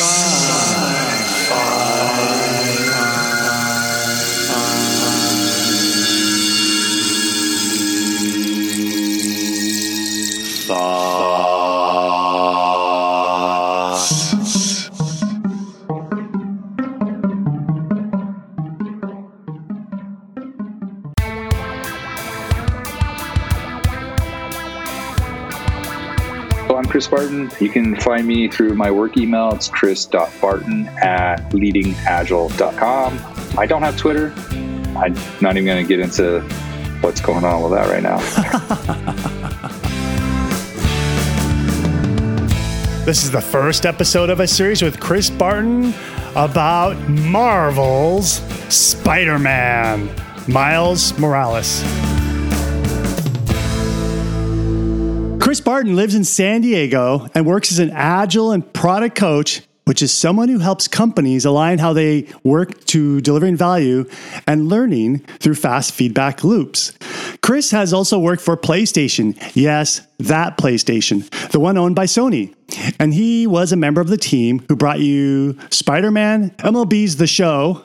I'm Chris Barton. You can find me through my work email. It's chris.barton at leadingagile.com. I don't have Twitter. I'm not even going to get into what's going on with that right now. this is the first episode of a series with Chris Barton about Marvel's Spider Man, Miles Morales. Chris Barton lives in San Diego and works as an agile and product coach, which is someone who helps companies align how they work to delivering value and learning through fast feedback loops. Chris has also worked for PlayStation. Yes, that PlayStation, the one owned by Sony. And he was a member of the team who brought you Spider Man, MLB's The Show,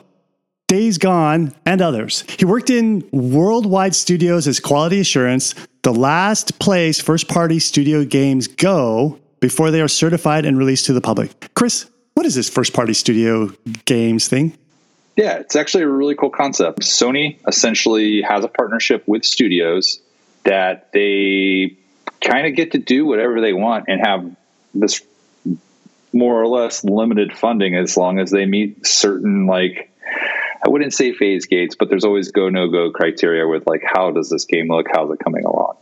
Days Gone, and others. He worked in worldwide studios as quality assurance, the last place first party studio games go before they are certified and released to the public. Chris, what is this first party studio games thing? Yeah, it's actually a really cool concept. Sony essentially has a partnership with studios that they kind of get to do whatever they want and have this more or less limited funding as long as they meet certain like I wouldn't say phase gates, but there's always go no go criteria with like how does this game look? How's it coming along?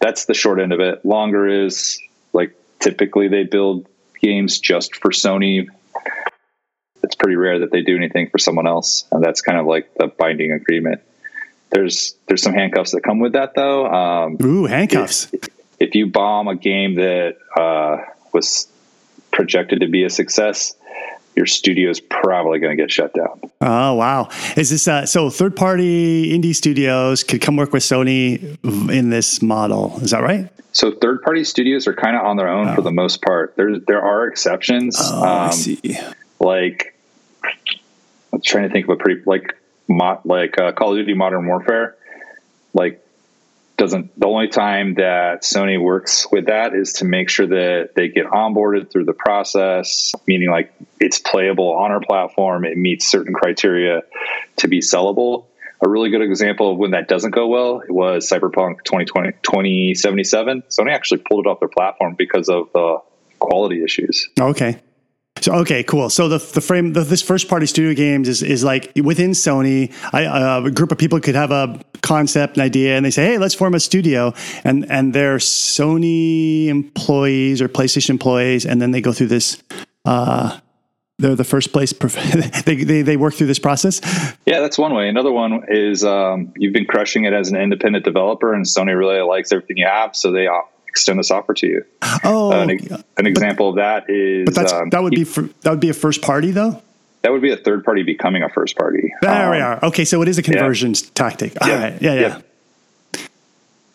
That's the short end of it. Longer is like typically they build games just for Sony. It's pretty rare that they do anything for someone else, and that's kind of like the binding agreement. There's there's some handcuffs that come with that though. Um, Ooh, handcuffs! If, if you bomb a game that uh, was projected to be a success, your studio is probably going to get shut down. Oh wow! Is this uh, so? Third party indie studios could come work with Sony in this model. Is that right? So third party studios are kind of on their own oh. for the most part. There there are exceptions. Oh, um, I see. Like I'm trying to think of a pretty like mo- like uh, Call of Duty Modern Warfare. Like doesn't the only time that Sony works with that is to make sure that they get onboarded through the process, meaning like it's playable on our platform, it meets certain criteria to be sellable. A really good example of when that doesn't go well it was Cyberpunk 2020 2077. Sony actually pulled it off their platform because of the quality issues. Okay. So okay, cool. So the the frame the, this first party studio games is is like within Sony. I, uh, a group of people could have a concept, an idea, and they say, "Hey, let's form a studio," and and they're Sony employees or PlayStation employees, and then they go through this. Uh, they're the first place they, they, they work through this process yeah that's one way another one is um, you've been crushing it as an independent developer and sony really likes everything you have so they extend this offer to you. Oh, uh, an, an, example but, of that is but that's, um, that would be for, that would be a first party though. That would be a third party becoming a first party. There um, we are. Okay, so it is a conversion yeah. tactic. All yeah. right. yeah, yeah. yeah.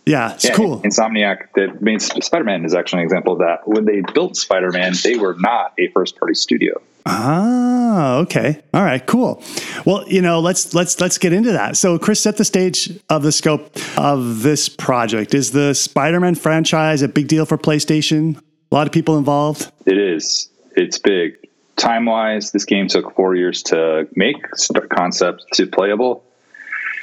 Yeah, it's yeah, cool. Insomniac, that means Spider Man is actually an example of that. When they built Spider Man, they were not a first party studio. Ah, okay. All right, cool. Well, you know, let's let's let's get into that. So, Chris, set the stage of the scope of this project. Is the Spider Man franchise a big deal for PlayStation? A lot of people involved. It is. It's big. Time wise, this game took four years to make, concept to playable.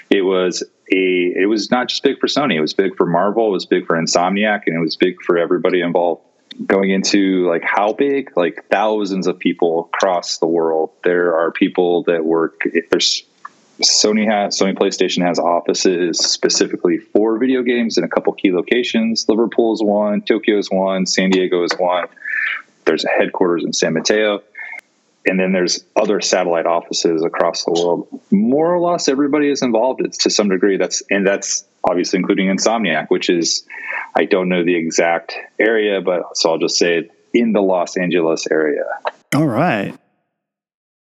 It was a it was not just big for Sony. It was big for Marvel. It was big for Insomniac, and it was big for everybody involved. Going into like how big, like thousands of people across the world. There are people that work. There's Sony has Sony PlayStation has offices specifically for video games in a couple key locations. Liverpool is one, Tokyo is one, San Diego is one. There's a headquarters in San Mateo and then there's other satellite offices across the world. More or less, everybody is involved it's to some degree. That's and that's obviously including Insomniac, which is I don't know the exact area, but so I'll just say in the Los Angeles area. All right.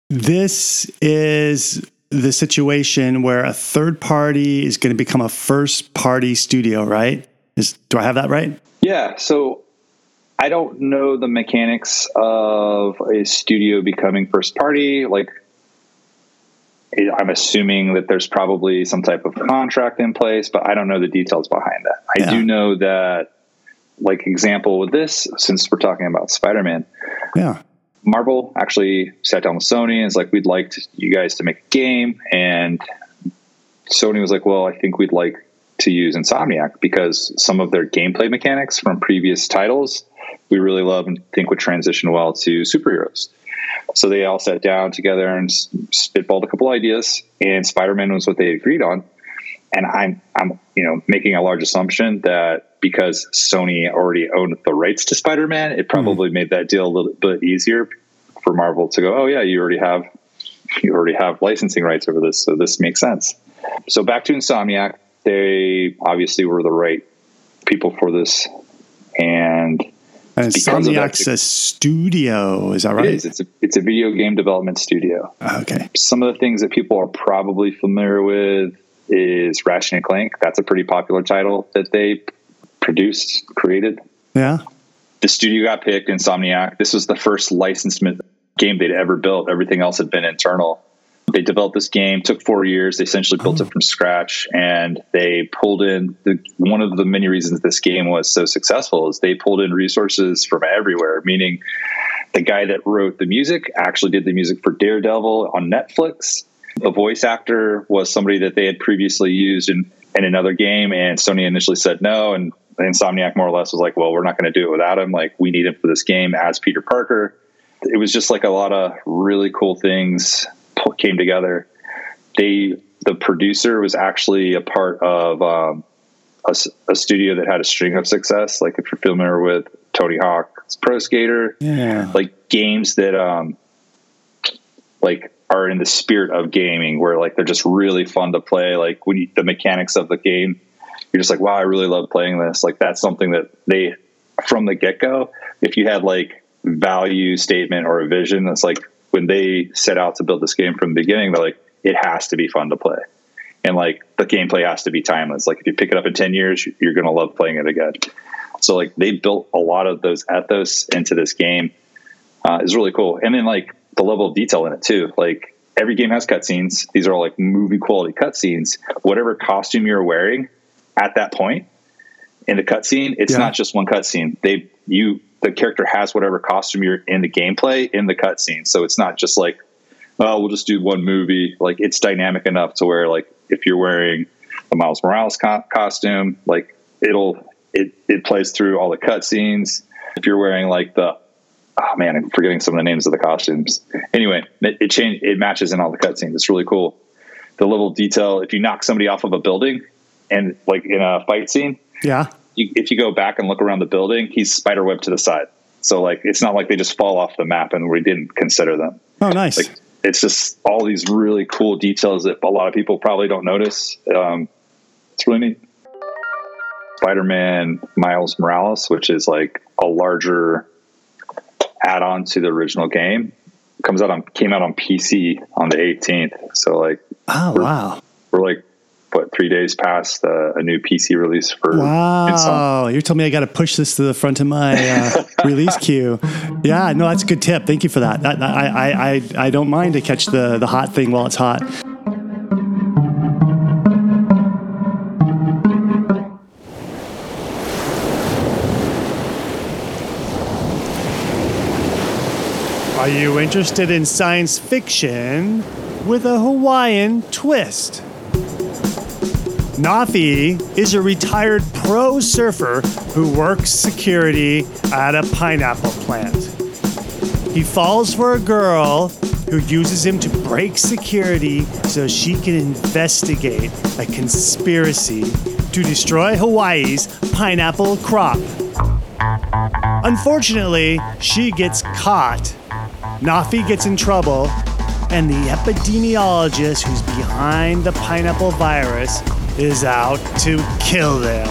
This is the situation where a third party is going to become a first party studio, right? Is do I have that right? Yeah. So I don't know the mechanics of a studio becoming first party. Like, I'm assuming that there's probably some type of contract in place, but I don't know the details behind that. I yeah. do know that, like, example with this, since we're talking about Spider Man, yeah, Marvel actually sat down with Sony and is like, we'd like to, you guys to make a game. And Sony was like, well, I think we'd like to use Insomniac because some of their gameplay mechanics from previous titles we really love and think would transition well to superheroes. So they all sat down together and spitballed a couple ideas, and Spider-Man was what they agreed on. And I'm, I'm, you know, making a large assumption that because Sony already owned the rights to Spider-Man, it probably mm. made that deal a little bit easier for Marvel to go, oh yeah, you already have, you already have licensing rights over this, so this makes sense. So back to Insomniac, they obviously were the right people for this, and and Insomniac's a studio, is that right? It is. It's a, it's a video game development studio. Ah, okay. Some of the things that people are probably familiar with is Ratchet and Clank. That's a pretty popular title that they produced, created. Yeah. The studio got picked, Insomniac. This was the first licensed game they'd ever built. Everything else had been internal they developed this game took four years they essentially built oh. it from scratch and they pulled in the one of the many reasons this game was so successful is they pulled in resources from everywhere meaning the guy that wrote the music actually did the music for daredevil on netflix. The voice actor was somebody that they had previously used in, in another game and sony initially said no and insomniac more or less was like well we're not going to do it without him. Like we need him for this game as peter parker. It was just like a lot of really cool things came together. They the producer was actually a part of um, a, a, studio that had a string of success. Like if you're familiar with Tony Hawk's Pro Skater, yeah, like games that um, like are in the spirit of gaming, where like they're just really fun to play. Like when you, the mechanics of the game, you're just like, wow, I really love playing this. Like that's something that they from the get go. If you had like value statement or a vision that's like when they set out to build this game from the beginning, they're like, it has to be fun to play. And like the gameplay has to be timeless. Like if you pick it up in 10 years, you're going to love playing it again. So like they built a lot of those ethos into this game. Uh, is really cool. And then like the level of detail in it too. Like every game has cutscenes. These are all like movie quality cutscenes. Whatever costume you're wearing at that point in the cutscene, it's yeah. not just one cutscene. They you the character has whatever costume you're in the gameplay in the cutscene. So it's not just like, oh, we'll just do one movie. Like it's dynamic enough to where like if you're wearing the Miles Morales co- costume, like it'll it it plays through all the cutscenes. If you're wearing like the oh man, I'm forgetting some of the names of the costumes. Anyway, it, it change it matches in all the cutscenes. It's really cool. The little detail. If you knock somebody off of a building and like in a fight scene, yeah, you, if you go back and look around the building, he's spiderweb to the side. So like, it's not like they just fall off the map and we didn't consider them. Oh, nice. Like, it's just all these really cool details that a lot of people probably don't notice. Um, it's really neat. Spider-Man Miles Morales, which is like a larger add-on to the original game, comes out on came out on PC on the 18th. So like, oh wow, we're like what three days past uh, a new PC release for. Wow, you're telling me I got to push this to the front of my uh, release queue. Yeah, no, that's a good tip. Thank you for that. that I, I, I, I don't mind to catch the the hot thing while it's hot. Are you interested in science fiction with a Hawaiian twist? Nafi is a retired pro surfer who works security at a pineapple plant. He falls for a girl who uses him to break security so she can investigate a conspiracy to destroy Hawaii's pineapple crop. Unfortunately, she gets caught. Nafi gets in trouble, and the epidemiologist who's behind the pineapple virus is out to kill them.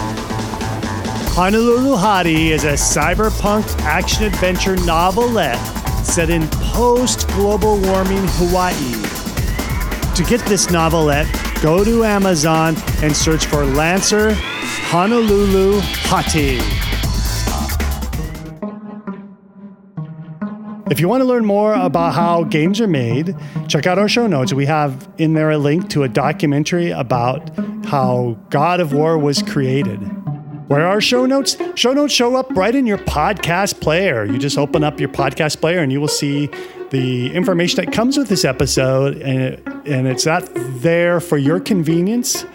Honolulu Hottie is a cyberpunk action adventure novelette set in post global warming Hawaii. To get this novelette, go to Amazon and search for Lancer Honolulu Hottie. If you want to learn more about how games are made, check out our show notes. We have in there a link to a documentary about how God of War was created. Where are show notes? Show notes show up right in your podcast player. You just open up your podcast player and you will see the information that comes with this episode, and, it, and it's not there for your convenience.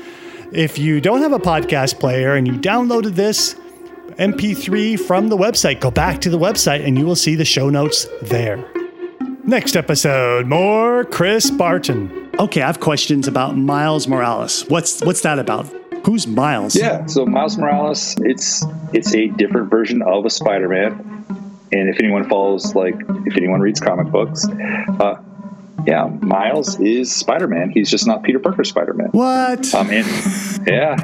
If you don't have a podcast player and you downloaded this, MP3 from the website. Go back to the website and you will see the show notes there. Next episode, more Chris Barton. Okay, I have questions about Miles Morales. What's what's that about? Who's Miles? Yeah, so Miles Morales, it's it's a different version of a Spider-Man. And if anyone follows, like, if anyone reads comic books, uh, yeah, Miles is Spider-Man. He's just not Peter Parker Spider-Man. What? Um, and, yeah,